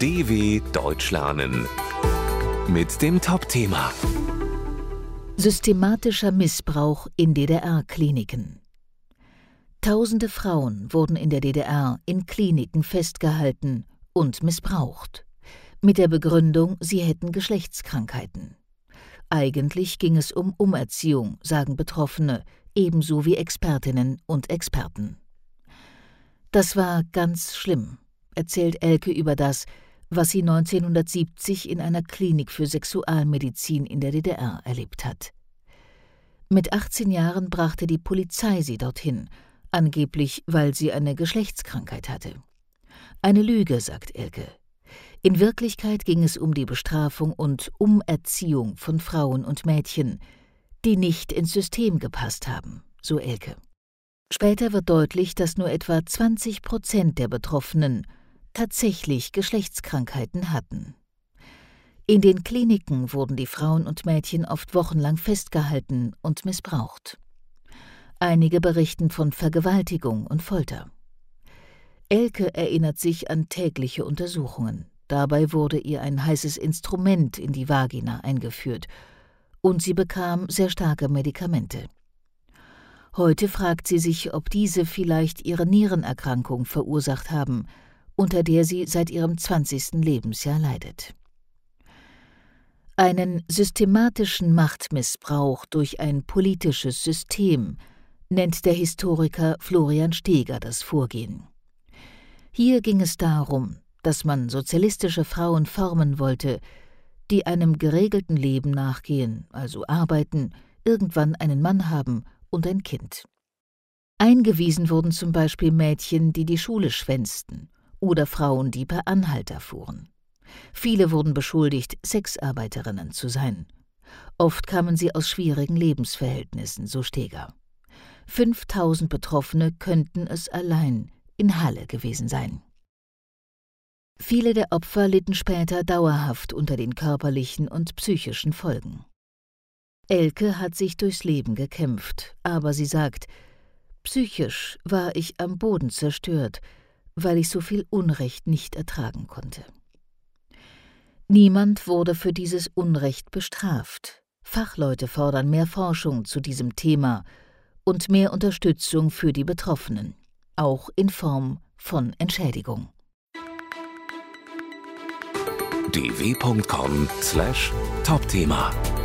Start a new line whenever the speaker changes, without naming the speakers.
DW Deutsch lernen mit dem Top-Thema
Systematischer Missbrauch in DDR-Kliniken. Tausende Frauen wurden in der DDR in Kliniken festgehalten und missbraucht, mit der Begründung, sie hätten Geschlechtskrankheiten. Eigentlich ging es um Umerziehung, sagen Betroffene, ebenso wie Expertinnen und Experten. Das war ganz schlimm, erzählt Elke über das, was sie 1970 in einer Klinik für Sexualmedizin in der DDR erlebt hat. Mit 18 Jahren brachte die Polizei sie dorthin, angeblich weil sie eine Geschlechtskrankheit hatte. Eine Lüge, sagt Elke. In Wirklichkeit ging es um die Bestrafung und Umerziehung von Frauen und Mädchen, die nicht ins System gepasst haben, so Elke. Später wird deutlich, dass nur etwa 20 Prozent der Betroffenen tatsächlich Geschlechtskrankheiten hatten. In den Kliniken wurden die Frauen und Mädchen oft wochenlang festgehalten und missbraucht. Einige berichten von Vergewaltigung und Folter. Elke erinnert sich an tägliche Untersuchungen. Dabei wurde ihr ein heißes Instrument in die Vagina eingeführt und sie bekam sehr starke Medikamente. Heute fragt sie sich, ob diese vielleicht ihre Nierenerkrankung verursacht haben, unter der sie seit ihrem 20. Lebensjahr leidet. Einen systematischen Machtmissbrauch durch ein politisches System nennt der Historiker Florian Steger das Vorgehen. Hier ging es darum, dass man sozialistische Frauen formen wollte, die einem geregelten Leben nachgehen, also arbeiten, irgendwann einen Mann haben und ein Kind. Eingewiesen wurden zum Beispiel Mädchen, die die Schule schwänzten, oder Frauen, die per Anhalter fuhren. Viele wurden beschuldigt, Sexarbeiterinnen zu sein. Oft kamen sie aus schwierigen Lebensverhältnissen, so Steger. 5000 Betroffene könnten es allein in Halle gewesen sein. Viele der Opfer litten später dauerhaft unter den körperlichen und psychischen Folgen. Elke hat sich durchs Leben gekämpft, aber sie sagt, psychisch war ich am Boden zerstört, weil ich so viel Unrecht nicht ertragen konnte. Niemand wurde für dieses Unrecht bestraft. Fachleute fordern mehr Forschung zu diesem Thema und mehr Unterstützung für die Betroffenen, auch in Form von Entschädigung.
dw.com/topthema